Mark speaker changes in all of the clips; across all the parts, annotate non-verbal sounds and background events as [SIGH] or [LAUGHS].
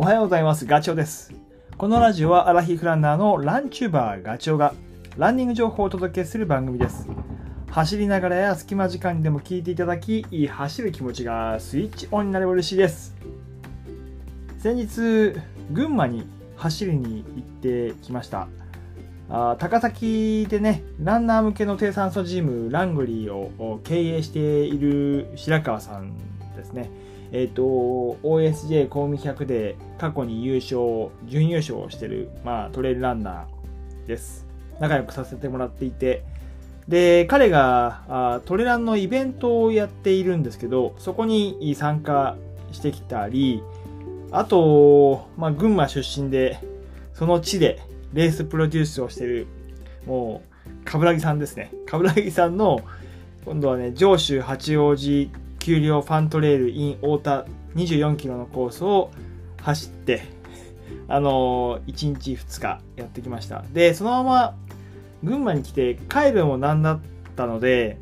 Speaker 1: おはようございます。ガチョウです。このラジオはアラヒフランナーのランチューバーガチョウがランニング情報をお届けする番組です。走りながらや隙間時間にでも聞いていただき、いい走る気持ちがスイッチオンになれば嬉しいです。先日、群馬に走りに行ってきました。あ高崎でね、ランナー向けの低酸素ジム、ラングリーを経営している白川さんですね。えっ、と、OSJ 公務100で過去に優勝、準優勝をしてる、まあ、トレイルランナーです。仲良くさせてもらっていて、で、彼があトレランのイベントをやっているんですけど、そこに参加してきたり、あと、まあ、群馬出身で、その地でレースプロデュースをしてる、もう、かぶらぎさんですね。かぶらぎさんの、今度はね、上州八王子丘陵ファントレール in 太田24キロのコースを走って、[LAUGHS] あのー、1日2日やってきました。で、そのまま群馬に来て帰るもなんだったので、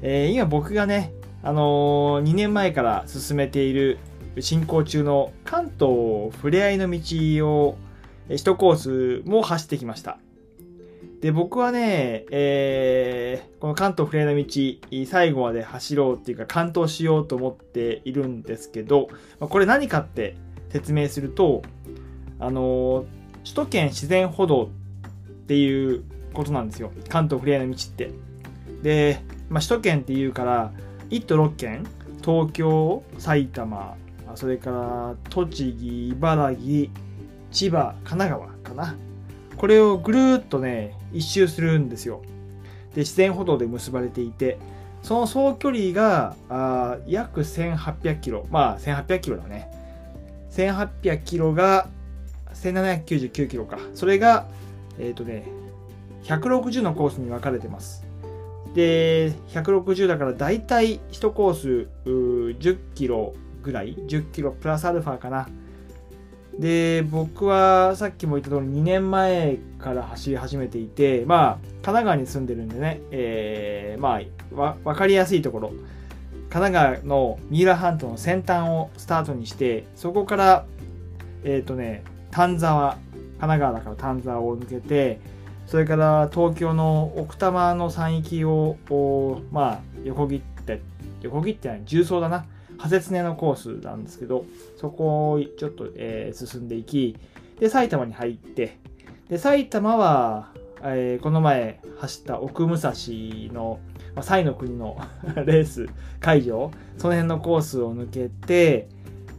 Speaker 1: えー今僕がね、あのー2年前から進めている進行中の関東ふれあいの道をえー一コースも走ってきました。で、僕はね、えーこの関東フレーの道、最後まで走ろうっていうか、完登しようと思っているんですけど、これ何かって説明すると、あのー首都圏自然歩道っていうことなんですよ。関東フレーの道って。で、まあ、首都圏っていうから、1都6県、東京、埼玉、それから栃木、茨城、千葉、神奈川かな。これをぐるーっとね、一周するんですよ。で、自然歩道で結ばれていて、その総距離があ約1800キロ。まあ、1800キロだね。1800キロが1799キロか。それが、えっ、とね、160のコースに分かれてます。で、160だから大体1コース10キロぐらい ?10 キロプラスアルファかな。で、僕はさっきも言った通り2年前から走り始めていて、まあ、神奈川に住んでるんでね、えーまあ、わ、かりやすいところ、神奈川の三浦半島の先端をスタートにして、そこから、えっ、とね、丹沢、神奈川だから丹沢を抜けて、それから東京の奥多摩の山域を、まあ、横切って、横切ってない、重曹だな。派切根のコースなんですけど、そこをちょっと、えー進んでいき、で、埼玉に入って、で、埼玉は、えーこの前走った奥武蔵の、まあ、西の国の [LAUGHS] レース会場、その辺のコースを抜けて、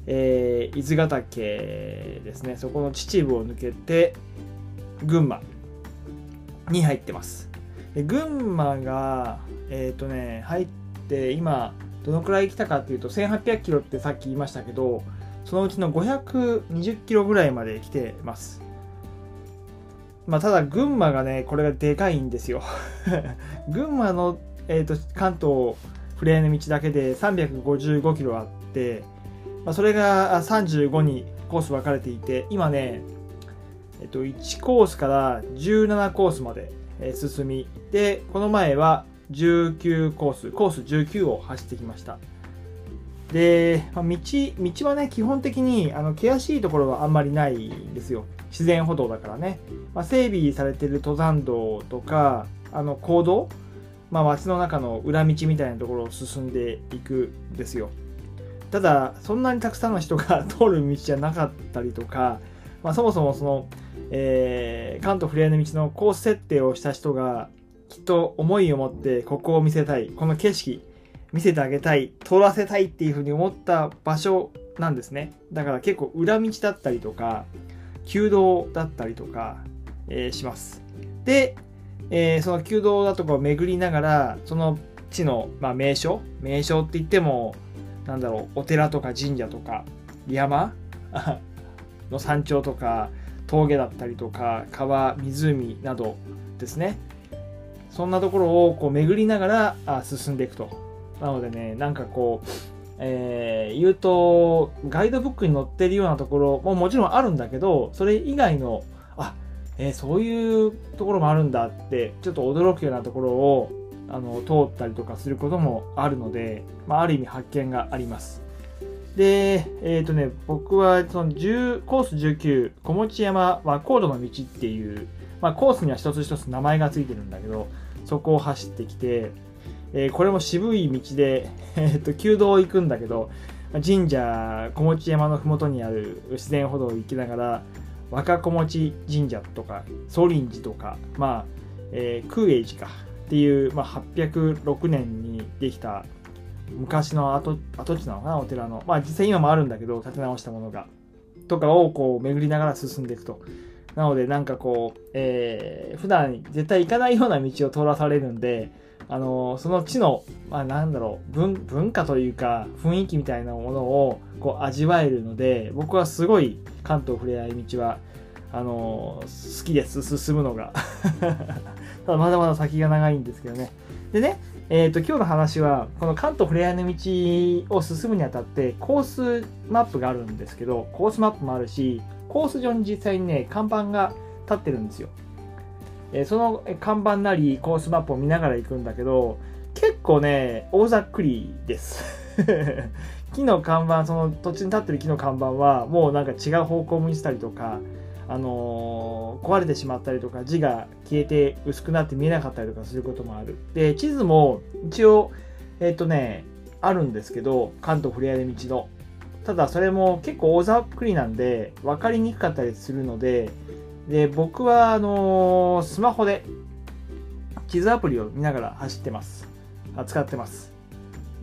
Speaker 1: えー伊豆ヶ岳ですね、そこの秩父を抜けて、群馬に入ってます。で群馬が、えっ、とね、入って今、どのくらい来たかっていうと、1800キロってさっき言いましたけど、そのうちの520キロぐらいまで来てます。まあ、ただ、群馬がね、これがでかいんですよ。[LAUGHS] 群馬の、えー、と関東フレーの道だけで355キロあって、まあ、それが35にコース分かれていて、今ね、えっと、1コースから17コースまで進み、で、この前は19コース、コース19を走ってきました。で、まあ、道、道はね、基本的にあの険しいところはあんまりないんですよ。自然歩道だからね。まあ、整備されてる登山道とか、あの、行動、まあ、街の中の裏道みたいなところを進んでいくんですよ。ただ、そんなにたくさんの人が [LAUGHS] 通る道じゃなかったりとか、まあ、そもそもその、えー関東フレアの道のコース設定をした人がきっと思いを持ってここを見せたい。この景色見せてあげたい。通らせたいっていうふうに思った場所なんですね。だから結構裏道だったりとか旧道だったりとか、えーします。で、えーその旧道だとかを巡りながらその地の、まあ、名所名所って言ってもなんだろうお寺とか神社とか山の山頂とか峠だったりとか川湖などですね。そんなところをこう巡りながらあ進んでいくと。なのでねなんかこう、えー言うとガイドブックに載ってるようなところももちろんあるんだけどそれ以外のあ、えーそういうところもあるんだってちょっと驚くようなところをあの通ったりとかすることもあるので、まあ、ある意味発見があります。で、えっ、ー、とね、僕はその10コース19、小持山は高度の道っていう、まあ、コースには一つ一つ名前がついてるんだけど、そこを走ってきて、えー、これも渋い道で、[LAUGHS] えー、と旧道を行くんだけど、神社、小持山の麓にある自然歩道を行きながら、若小持神社とか、総林寺とか、まあ、えー、空英寺かっていう、まあ、806年にできた昔の跡跡地なのかな、お寺の。まあ実際今もあるんだけど、建て直したものが。とかをこう巡りながら進んでいくと。なのでなんかこう、えー、普段絶対行かないような道を通らされるんで、あのー、その地の、まあなんだろう文、文化というか雰囲気みたいなものをこう味わえるので、僕はすごい関東ふれあい道は、あのー、好きです、進むのが。[LAUGHS] ただまだまだ先が長いんですけどね。でね、えーと、今日の話はこの関東ふれあいの道を進むにあたってコースマップがあるんですけどコースマップもあるしコース上に実際にね看板が立ってるんですよ、え、その看板なりコースマップを見ながら行くんだけど結構ね大ざっくりです [LAUGHS] 木の看板その土地に立ってる木の看板はもうなんか違う方向を向いてたりとかあのー、壊れてしまったりとか字が消えて薄くなって見えなかったりとかすることもある。で、地図も一応、えっ、ー、とね、あるんですけど、関東ふれあい道の。ただそれも結構大ざっくりなんで分かりにくかったりするので、で、僕はあのー、スマホで地図アプリを見ながら走ってます。使ってます。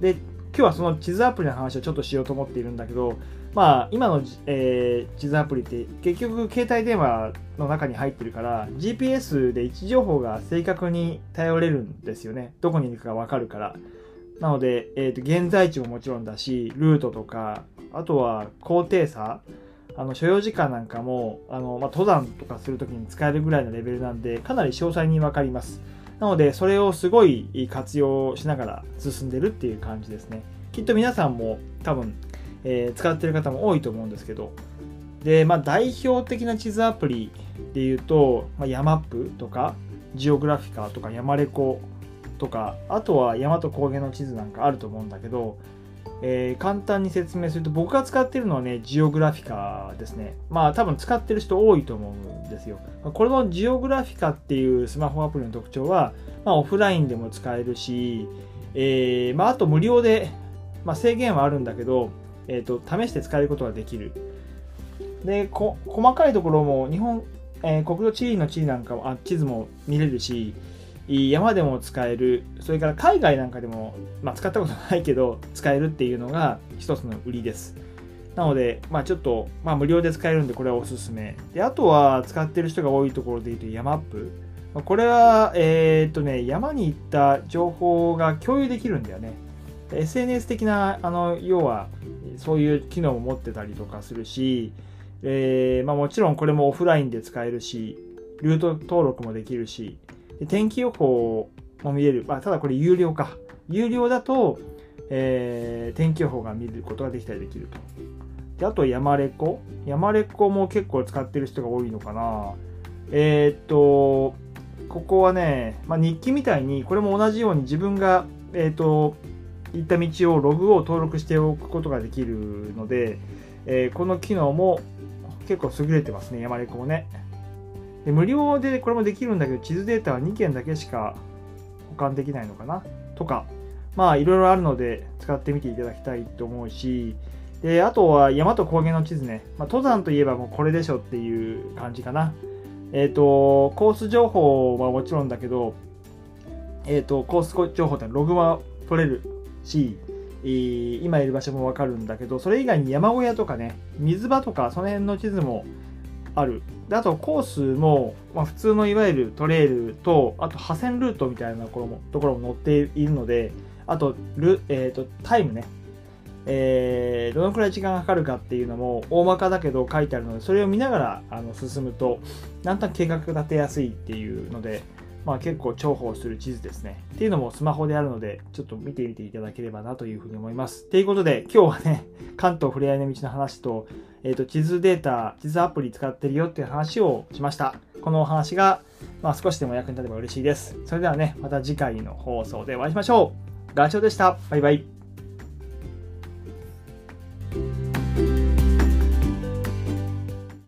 Speaker 1: で、今日はその地図アプリの話をちょっとしようと思っているんだけど、まあ、今の、えー、地図アプリって結局携帯電話の中に入ってるから GPS で位置情報が正確に頼れるんですよね。どこにいるかがわかるから。なので、えーと、現在地ももちろんだし、ルートとか、あとは高低差、あの所要時間なんかもあの、まあ、登山とかするときに使えるぐらいのレベルなんで、かなり詳細にわかります。なので、それをすごい活用しながら進んでるっていう感じですね。きっと皆さんも多分えー、使ってる方も多いと思うんですけど、で、まあ、代表的な地図アプリで言うと、まあ、ヤマップとか、ジオグラフィカとか、ヤマレコとか、あとは山と高原の地図なんかあると思うんだけど、えー、簡単に説明すると、僕が使ってるのはね、ジオグラフィカですね。まあ、多分使ってる人多いと思うんですよ。これのジオグラフィカっていうスマホアプリの特徴は、まあ、オフラインでも使えるし、えー、まあ、あと無料で、まあ、制限はあるんだけど、えーと、試して使えることができる。で、細かいところも日本、えー、国土地理の地理なんかもあ地図も見れるし、山でも使える、それから海外なんかでも、まあ、使ったことないけど、使えるっていうのが一つの売りです。なので、まあ、ちょっと、まあ、無料で使えるんで、これはおすすめ。で、あとは使ってる人が多いところで言うと、山アップ。これは、えー、っとね、山に行った情報が共有できるんだよね。SNS 的な、あの、要は、そういう機能も持ってたりとかするし、えー、まあ、もちろんこれもオフラインで使えるし、ルート登録もできるし、天気予報も見れる。まあ、ただこれ有料か。有料だと、えー、天気予報が見ることができたりできると。で、あと山レコ。山レコも結構使ってる人が多いのかな。えー、っと、ここはね、まあ、日記みたいに、これも同じように自分が、えー、っと、行った道をログを登録しておくことができるので、えー、この機能も結構優れてますね、山猫もねで。無料でこれもできるんだけど、地図データは2件だけしか保管できないのかな？とか、まあいろいろあるので使ってみていただきたいと思うし、で、あとは山と高原の地図ね。まあ、登山といえばもうこれでしょっていう感じかな。えっ、ー、と、コース情報はもちろんだけど、えっ、ー、と、コース情報ってログは取れるし、今いる場所もわかるんだけど、それ以外に山小屋とかね、水場とか、その辺の地図もある。であとコースも、まあ、普通のいわゆるトレイルと、あと破線ルートみたいなところもところも載っているので、あとル、えーと、タイムね、えー、どのくらい時間がかかるかっていうのも大まかだけど書いてあるので、それを見ながらあの進むと、なんとなく計画立てやすいっていうので、まあ、結構重宝する地図ですね。っていうのもスマホであるので、ちょっと見てみていただければなというふうに思います。ということで、今日はね、関東ふれあいの道の話と、えっ、ー、と、地図データ、地図アプリ使ってるよっていう話をしました。このお話が、まあ、少しでも役に立てば嬉しいです。それではね、また次回の放送でお会いしましょう。ガチョウでした。バイバイ。